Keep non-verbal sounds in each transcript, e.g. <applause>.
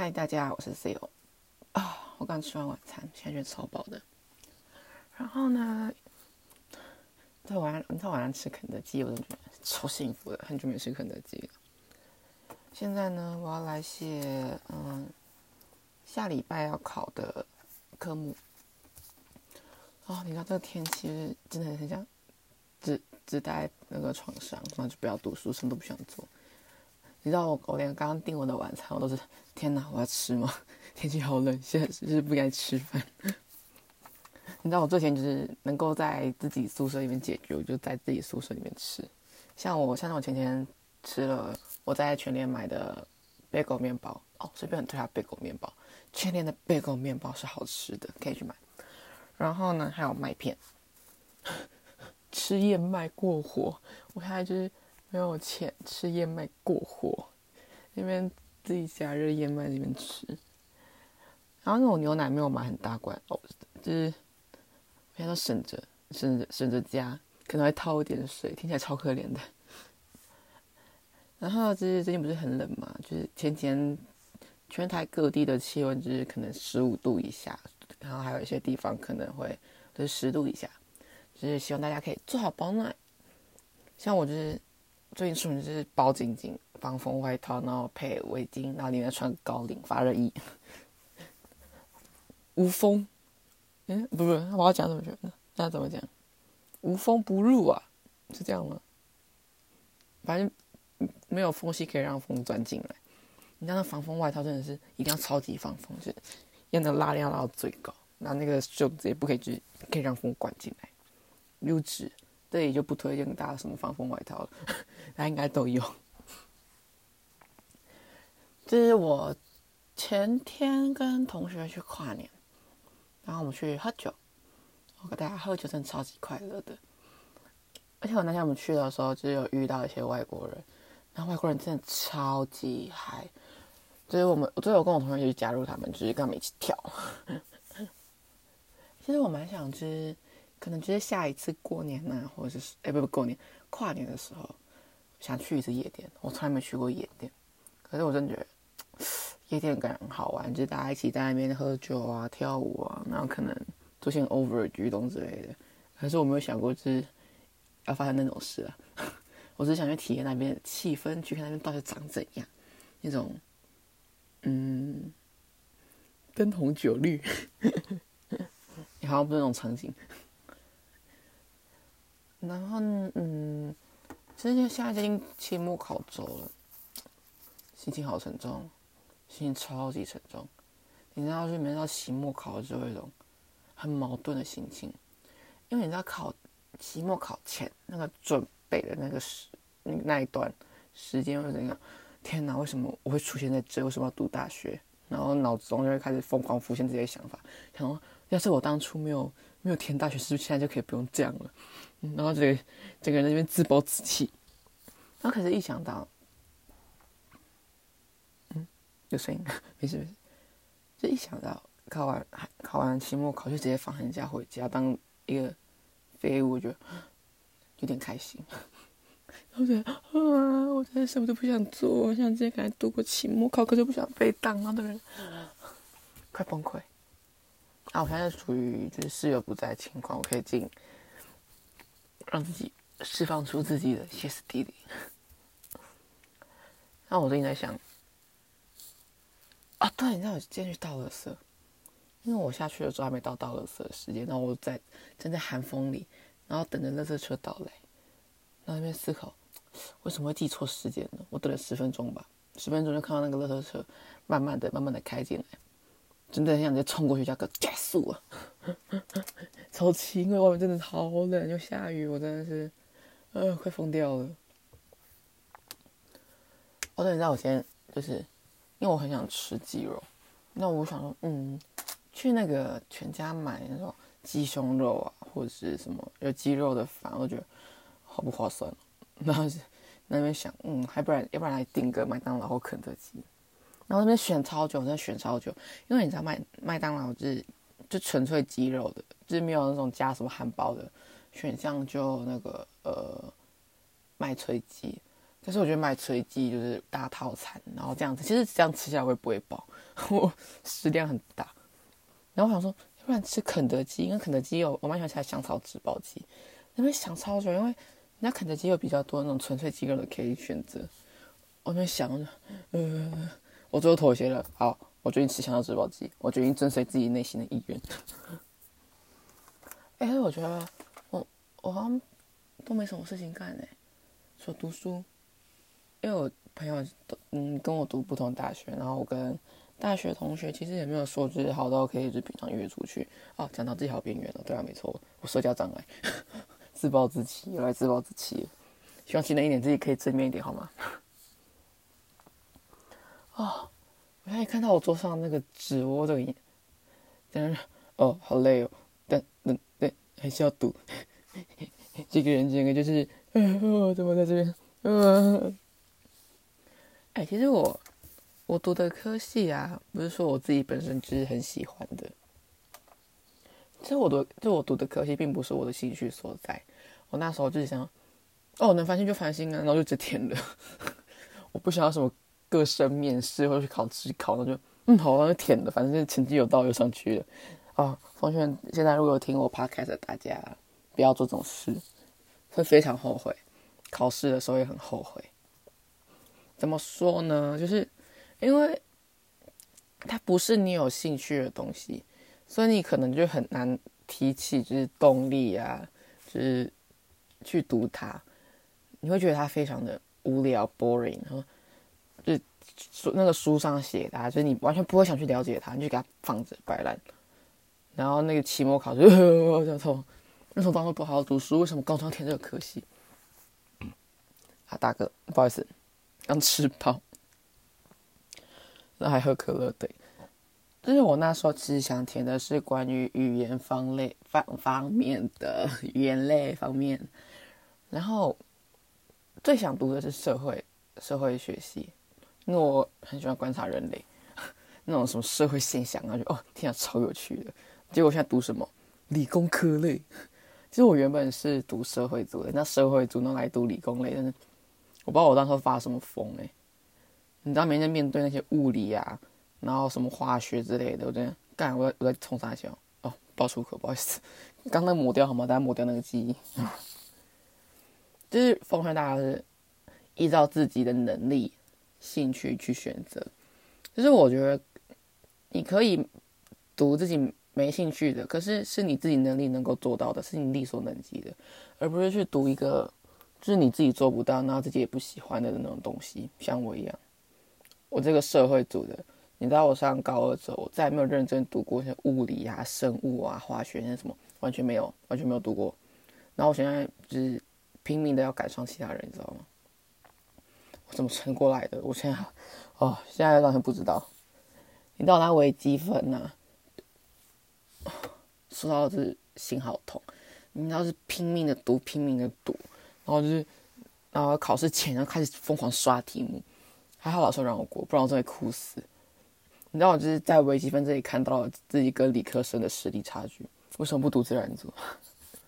嗨，大家，我是 CEO 啊，我刚吃完晚餐，现在觉得超饱的。然后呢，在晚上在晚上吃肯德基，我都觉得超幸福的，很久没吃肯德基了。现在呢，我要来写嗯下礼拜要考的科目。哦，你知道这个天气真的很想只只待那个床上，然后就不要读书，什么都不想做。你知道我我连刚刚订我的晚餐，我都是天哪，我要吃吗？天气好冷，现在就是不该吃饭。<laughs> 你知道我之前就是能够在自己宿舍里面解决，我就在自己宿舍里面吃。像我，像我前天吃了我在全联买的贝狗面包哦，随便推下贝狗面包，全联的贝狗面包是好吃的，可以去买。然后呢，还有麦片，<laughs> 吃燕麦过火，我现在就是没有钱吃燕麦过火，那边自己加热燕麦那边吃。然后那种牛奶没有买很大罐哦，就是现在都省着省着省着加，可能会掏一点水，听起来超可怜的。然后就是最近不是很冷嘛，就是前天全台各地的气温就是可能十五度以下。然后还有一些地方可能会就是十度以下，就是希望大家可以做好保暖。像我就是最近出门就是包紧紧防风外套，然后配围巾，然后里面穿高领发热衣，<laughs> 无风。嗯，不是，我要讲怎么讲呢？那怎么讲？无风不入啊，是这样吗？反正没有缝隙可以让风钻进来。你知道那防风外套真的是一定要超级防风，就是。要那拉链拉到最高，那那个袖子也不可以，去，可以让风灌进来。优质，这里就不推荐大家什么防风外套了，<laughs> 大家应该都有。这是我前天跟同学去跨年，然后我们去喝酒，我跟大家喝酒真的超级快乐的。而且我那天我们去的时候，就有遇到一些外国人，然后外国人真的超级嗨。就是我们，我最后跟我同学一起加入他们，就是跟他们一起跳。<laughs> 其实我蛮想，就是可能就是下一次过年呐，或者是哎不不过年跨年的时候，想去一次夜店。我从来没去过夜店，可是我真觉得夜店感觉很好玩，就是大家一起在那边喝酒啊、跳舞啊，然后可能做些 over 举动之类的。可是我没有想过就是要发生那种事啊。<laughs> 我只是想去体验那边气氛，去看那边到底长怎样，那种。嗯，灯红酒绿，<laughs> 你好像不是那种场景。然后，嗯，其实现在已经期末考周了，心情好沉重，心情超级沉重。你知道，就每到期末考就会一种很矛盾的心情，因为你知道考期末考前那个准备的那个时那那一段时间会怎样？天哪，为什么我会出现在这？为什么要读大学？然后脑子中就会开始疯狂浮现这些想法，想说要是我当初没有没有填大学，是不是现在就可以不用这样了？然后这个整个人那边自暴自弃。然后可是，一想到，嗯，有声音，<laughs> 没事没事。就一想到考完考完期末考，就直接放寒假回家当一个废物，我就有点开心。<laughs> 我觉得啊，我真的什么都不想做，我想直接赶紧度过期末考，可是不想被当那的人，快崩溃。啊，我现在处于就是室友不在的情况，我可以进，让自己释放出自己的歇斯底里。<laughs> 那我最近在想，啊，对，你知道我今天去倒垃圾，因为我下去的时候还没到倒垃圾的时间，然后我在站在寒风里，然后等着垃圾车到来。在那边思考，为什么会记错时间呢？我等了十分钟吧，十分钟就看到那个垃圾车慢慢的、慢慢的开进来，真的很想直接冲过去加个加速啊！<laughs> 超气，因为外面真的好冷又下雨，我真的是，呃，快疯掉了。哦，对，你知道我今天就是因为我很想吃鸡肉，那我想说，嗯，去那个全家买那种鸡胸肉啊，或者是什么有鸡肉的饭，我觉得。好不划算，<laughs> 然后那边想，嗯，还不然，要不然来订个麦当劳或肯德基。然后那边选超久，真的选超久，因为你知道麦麦当劳就是就纯粹鸡肉的，就是没有那种加什么汉堡的选项，就那个呃麦脆鸡。但是我觉得麦脆鸡就是大套餐，然后这样子，其实这样吃下来会不会饱？我食量很大。然后我想说，要不然吃肯德基，因为肯德基有我蛮喜欢吃香草纸包鸡，那边想超久，因为人家肯德基有比较多那种纯粹鸡肉的可以选择。我在想着，呃，我最后妥协了，好，我决定吃香草纸包鸡，我决定遵随自己内心的意愿。<laughs> 哎，我觉得我我好像都没什么事情干哎，说读书，因为我朋友都嗯跟我读不同大学，然后我跟大学同学其实也没有说就是好到可以就平常约出去哦，讲到自己好边缘了，对啊，没错，我社交障碍，<laughs> 自暴自弃，又来自暴自弃，希望新的一年自己可以正面一点好吗？啊，我现在看到我桌上那个纸窝这个，真是哦，好累哦，但但但还是要读。<laughs> 这个人整个就是，嗯，怎么在这边？嗯，哎，其实我我读的科系啊，不是说我自己本身就是很喜欢的。其实我读就我读的科系，并不是我的兴趣所在。我那时候就是想，哦，能翻新就翻新啊，然后就直填了。<laughs> 我不想要什么。各生面试或者去考职考，那就嗯好，那就填了，反正成绩有到就上去了啊。奉劝现在如果有听我 podcast 的大家，不要做这种事，会非常后悔。考试的时候也很后悔。怎么说呢？就是因为它不是你有兴趣的东西，所以你可能就很难提起就是动力啊，就是去读它。你会觉得它非常的无聊 boring，然后。书那个书上写的，啊就是你完全不会想去了解它，你就给它放着摆烂。然后那个期末考试，<laughs> 我就说，那时候当初不好好读书，为什么高中填这个科系？啊，大哥，不好意思，刚吃饱，那还喝可乐。对，就是我那时候其实想填的是关于语言方类方方面的语言类方面，然后最想读的是社会社会学系。因为我很喜欢观察人类，那种什么社会现象啊，就哦，天啊，超有趣的。结果现在读什么理工科类？其实我原本是读社会组的，那社会组能来读理工类，但是我不知道我当时发什么疯哎。你知道，每天面对那些物理啊，然后什么化学之类的，我真的干，我我在冲啥去？哦，爆粗口，不好意思，刚刚抹掉好吗？大家抹掉那个记忆。<laughs> 就是奉劝大家是依照自己的能力。兴趣去选择，就是我觉得你可以读自己没兴趣的，可是是你自己能力能够做到的，是你力所能及的，而不是去读一个就是你自己做不到，然后自己也不喜欢的那种东西。像我一样，我这个社会组的，你知道我上高二之后，我再也没有认真读过像物理啊、生物啊、化学那些什么，完全没有，完全没有读过。然后我现在就是拼命的要赶上其他人，你知道吗？怎么撑过来的？我现在，哦，现在完全不知道。你到拿微积分呐？说到这心好痛。你要是拼命的读，拼命的读，然后就是，然后考试前然后开始疯狂刷题目。还好老师让我过，不然我真会哭死。你知道我就是在微积分这里看到了自己跟理科生的实力差距。为什么不读自然组？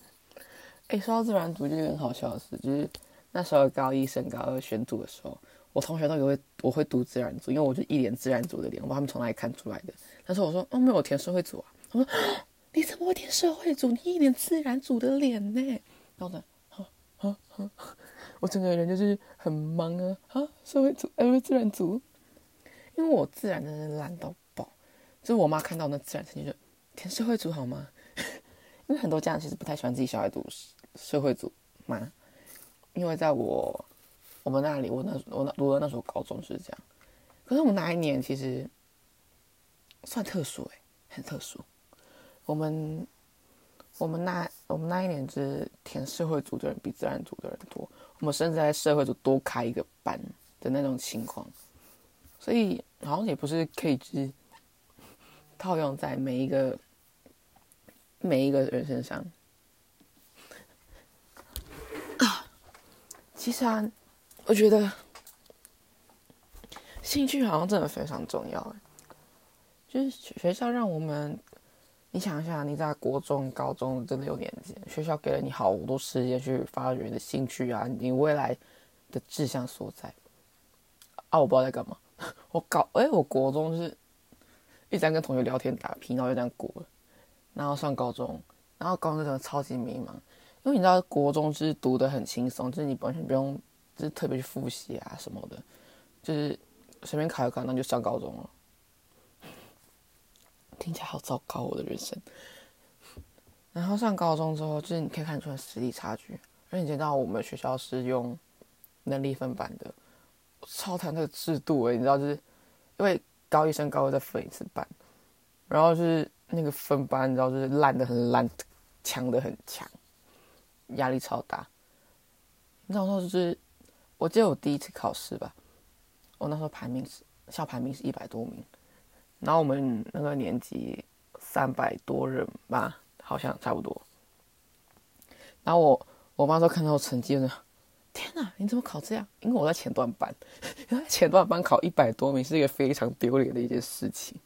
<laughs> 哎，说到自然组，就很好笑的事，就是。那时候高一升高二选组的时候，我同学都以为我会读自然组，因为我就一脸自然组的脸，我他们从哪里看出来的？但是我说哦，没有填社会组啊。他说你怎么会填社会组？你一脸自然组的脸呢？然后呢，哈哈哈，<laughs> 我整个人就是很懵啊啊，社会组哎不自然组，因为我自然真的烂到爆，就是我妈看到那自然成绩就填社会组好吗？<laughs> 因为很多家长其实不太喜欢自己小孩读社会组嘛。因为在我我们那里，我那我那读的那所高中是这样，可是我们那一年其实算特殊诶，很特殊。我们我们那我们那一年是填社会组的人比自然组的人多，我们甚至在社会组多开一个班的那种情况，所以好像也不是可以是 <laughs> 套用在每一个每一个人身上。其实啊，我觉得兴趣好像真的非常重要。就是学校让我们，你想一下，你在国中、高中这六年间，学校给了你好多时间去发掘你的兴趣啊，你未来的志向所在。啊，我不知道在干嘛。<laughs> 我搞，哎，我国中是一直在跟同学聊天打屁，然后就这样过了。然后上高中，然后高中真的超级迷茫，因为你知道国中是读的很轻松，就是你完全不用就是特别去复习啊什么的，就是随便考一考，那就上高中了。听起来好糟糕，我的人生。然后上高中之后，就是你可以看出来实力差距，而且你知道我们学校是用能力分班的，超谈那个制度诶，你知道就是因为高一升高二再分一次班，然后就是那个分班，你知道就是烂的很烂，强的很强，压力超大。你知道那时候就是，我记得我第一次考试吧，我那时候排名是校排名是一百多名，然后我们那个年级三百多人吧，好像差不多。然后我我妈说看到我成绩呢天哪，你怎么考这样？因为我在前段班，前段班考一百多名是一个非常丢脸的一件事情。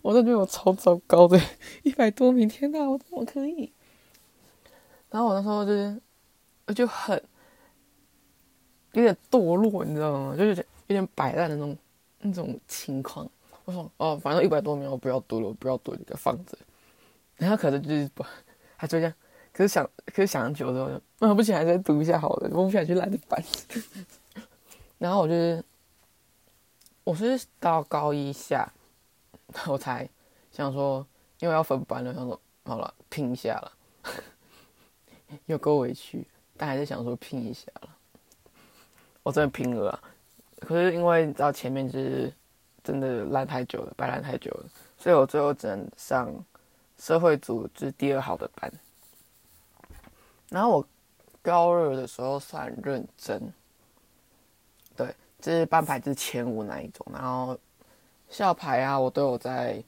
我都觉得我超糟糕的，一百多名，天哪，我怎么可以？然后我那时候就是，我就很有点堕落，你知道吗？就有点有点摆烂的那种那种情况。我说哦，反正一百多名，我不要读了，我不要读，就给放着。然后可能就是不，他就这样。可是想，可是想很久之后，嗯，不行，还是读一下好了。我不想去懒得翻。<laughs> 然后我就是，我是到高一下，我才想说，因为要分班了，想说好了，拼一下了。又够委屈，但还是想说拼一下了。我真的拼了，可是因为到前面就是真的烂太久了，白烂太久了，所以我最后只能上社会组，就是第二好的班。然后我高二的时候算认真，对，就是班排是前五那一种，然后校排啊，我都有在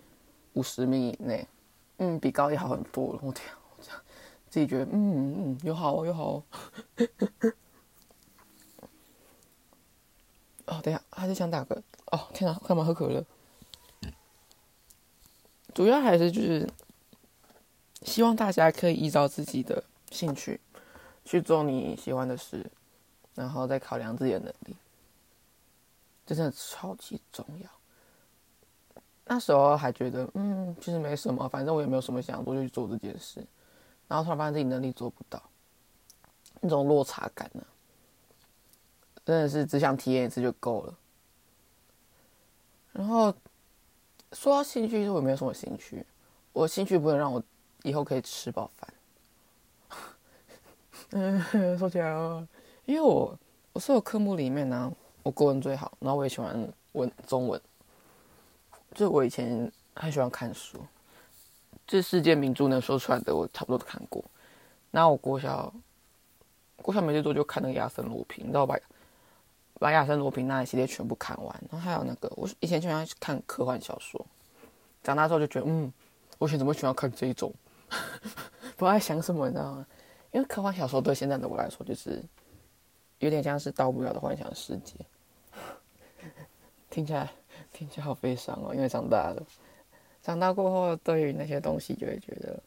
五十名以内，嗯，比高一好很多了。我天，自己觉得，嗯嗯嗯，有好有好。<laughs> 哦，等下还是想打个，哦，天哪，干嘛喝可乐？主要还是就是希望大家可以依照自己的。兴趣，去做你喜欢的事，然后再考量自己的能力，这真的超级重要。那时候还觉得，嗯，其实没什么，反正我也没有什么想做，就去做这件事。然后突然发现自己能力做不到，那种落差感呢，真的是只想体验一次就够了。然后说到兴趣，其实我没有什么兴趣，我兴趣不能让我以后可以吃饱饭。嗯，<laughs> 说起来哦，因为我我所有科目里面呢，我国文最好，然后我也喜欢文中文，就我以前很喜欢看书，这世界名著能说出来的我差不多都看过。那我国小国小没事做就看那个亚森罗平，你知道吧把亚森罗平那一系列全部看完。然后还有那个我以前喜欢看科幻小说，长大之后就觉得嗯，我以前怎么喜欢看这一种，<laughs> 不知道想什么，你知道吗？因为科幻小说对现在的我来说，就是有点像是到不了的幻想世界，<laughs> 听起来听起来好悲伤哦。因为长大了，长大过后，对于那些东西就会觉得，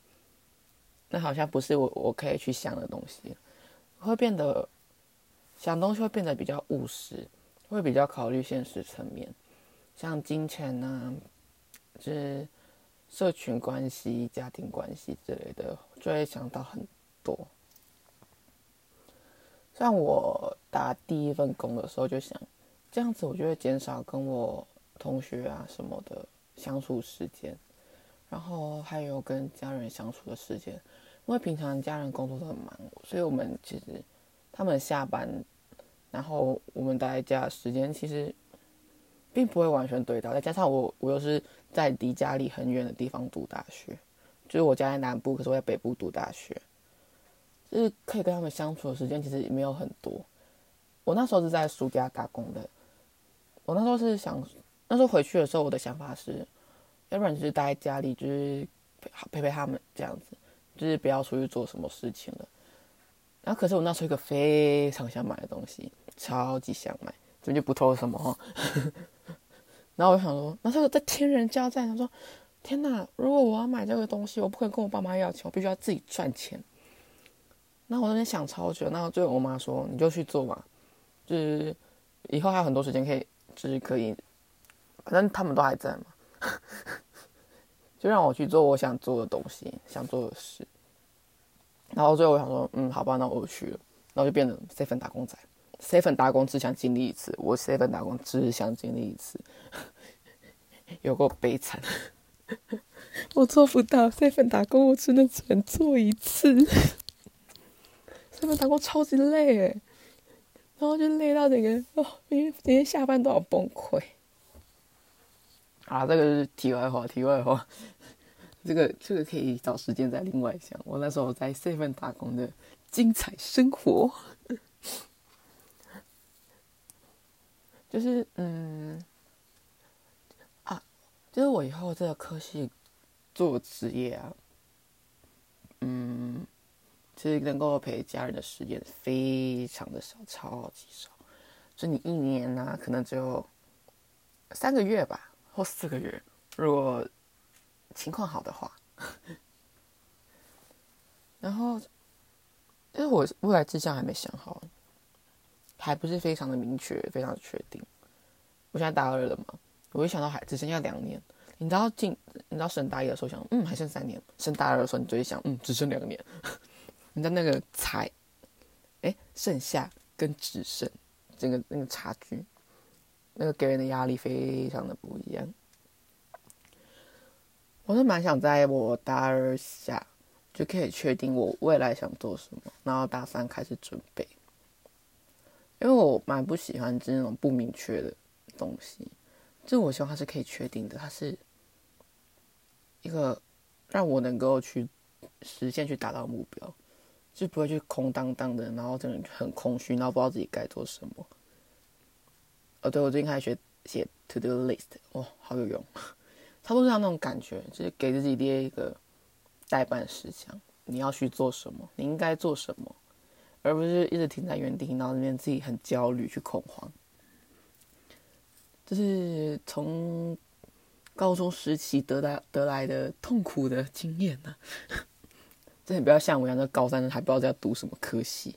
那好像不是我我可以去想的东西，会变得想东西会变得比较务实，会比较考虑现实层面，像金钱呐，就是社群关系、家庭关系之类的，就会想到很多。像我打第一份工的时候，就想这样子，我就会减少跟我同学啊什么的相处时间，然后还有跟家人相处的时间。因为平常家人工作都很忙，所以我们其实他们下班，然后我们待在家时间其实并不会完全对到。再加上我我又是在离家里很远的地方读大学，就是我家在南部，可是我在北部读大学。就是可以跟他们相处的时间其实也没有很多。我那时候是在暑假打工的，我那时候是想，那时候回去的时候，我的想法是，要不然就是待在家里，就是陪陪他们这样子，就是不要出去做什么事情了。然后可是我那时候一个非常想买的东西，超级想买，这就不透什么哈。<laughs> 然后我就想说，那时候在天人交战，他说：“天哪，如果我要买这个东西，我不可能跟我爸妈要钱，我必须要自己赚钱。”那我那边想超久，那最后我妈说：“你就去做嘛，就是以后还有很多时间可以，就是可以，反正他们都还在嘛。<laughs> ”就让我去做我想做的东西，想做的事。然后最后我想说，嗯，好吧，那我去了，然后就变成 seven 打工仔。seven 打工只想经历一次，我 seven 打工只想经历一次，<laughs> 有够悲惨。我做不到 seven 打工，我只能只能做一次。C 粉打工超级累诶，然后就累到整个哦，每天每天下班都要崩溃。啊，这个是题外话，题外话。这个这个可以找时间再另外讲。我那时候在 seven 打工的精彩生活，就是嗯啊，就是我以后这个科系做职业啊，嗯，其实能够陪家人的时间非常的少，超级少。就你一年呢，可能只有三个月吧，或四个月。如果情况好的话，<laughs> 然后，因为我未来志向还没想好，还不是非常的明确，非常的确定。我现在大二了嘛，我一想到还只剩下两年。你知道进，你知道升大一的时候想，嗯，还剩三年；升大二的时候，你就会想，嗯，只剩两年。<laughs> 你知道那个才，哎，剩下跟只剩，这个那个差距，那个给人的压力非常的不一样。我是蛮想在我大二下就可以确定我未来想做什么，然后大三开始准备。因为我蛮不喜欢这种不明确的东西，就我希望它是可以确定的，它是一个让我能够去实现、去达到目标，就不会去空荡荡的，然后真的很空虚，然后不知道自己该做什么。哦，对我最近开始学写 to do list，哇，好有用。差不多像那种感觉，就是给自己列一个代办事项，你要去做什么，你应该做什么，而不是一直停在原地，然后那边自己很焦虑、去恐慌。这是从高中时期得来得来的痛苦的经验呢。<laughs> 真的不要像我一样，在高三还不知道要读什么科系，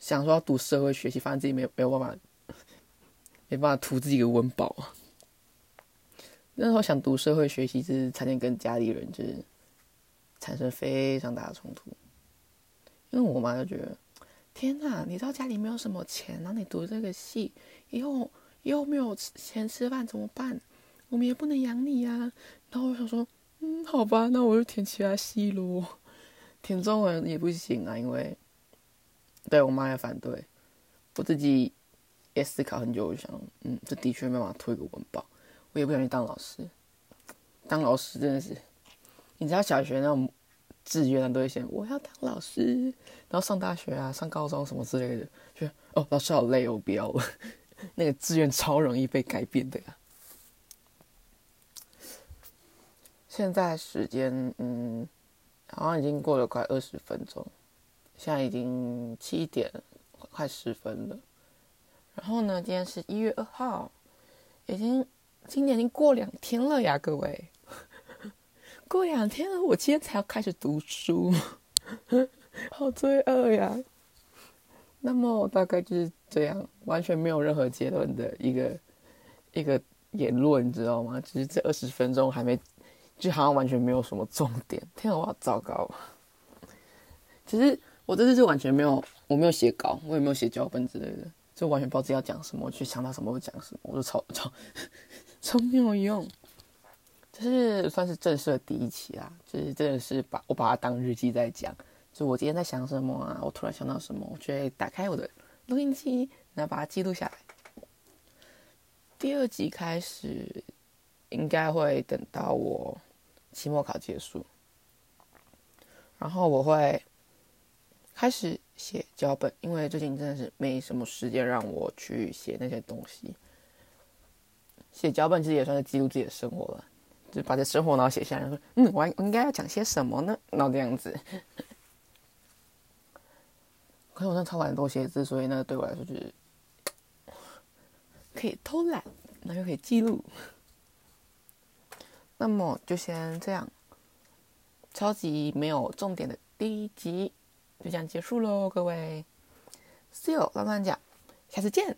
想说要读社会学习，发现自己没有没有办法，没办法图自己的温饱啊。那时候想读社会学习，就是差点跟家里人就是产生非常大的冲突，因为我妈就觉得，天哪，你知道家里没有什么钱，然后你读这个系，以后以后没有钱吃饭怎么办？我们也不能养你呀。然后我想说，嗯，好吧，那我就填其他系咯，填中文也不行啊，因为对我妈也反对，我自己也思考很久，我想，嗯，这的确没办法推个文保。我也不想去当老师，当老师真的是，你知道小学那种志愿都会写我要当老师，然后上大学啊、上高中什么之类的，就哦老师好累哦，不要了。<laughs> 那个志愿超容易被改变的呀。现在时间嗯，好像已经过了快二十分钟，现在已经七点快十分了。然后呢，今天是一月二号，已经。今年已经过两天了呀，各位，<laughs> 过两天了，我今天才要开始读书，<laughs> 好罪恶呀。那么大概就是这样，完全没有任何结论的一个一个言论，你知道吗？其实这二十分钟还没，就好像完全没有什么重点。天啊，我好糟糕。其实我这次是完全没有，我没有写稿，我也没有写脚本之类的，就完全不知道自己要讲什么，去想到什么就讲什么，我就超超。超没有用，这是算是正式的第一期啦，就是真的是把我把它当日记在讲，就我今天在想什么啊，我突然想到什么，我就会打开我的录音机，然后把它记录下来。第二集开始应该会等到我期末考结束，然后我会开始写脚本，因为最近真的是没什么时间让我去写那些东西。写脚本其实也算是记录自己的生活了，就把这生活然后写下来，说嗯，我我应该要讲些什么呢？然后这样子。<laughs> 可是我真的超懒惰写字，所以那对我来说就是可以偷懒，然后又可以记录。<laughs> 那么就先这样，超级没有重点的第一集就这样结束喽，各位。See you，慢慢讲，下次见。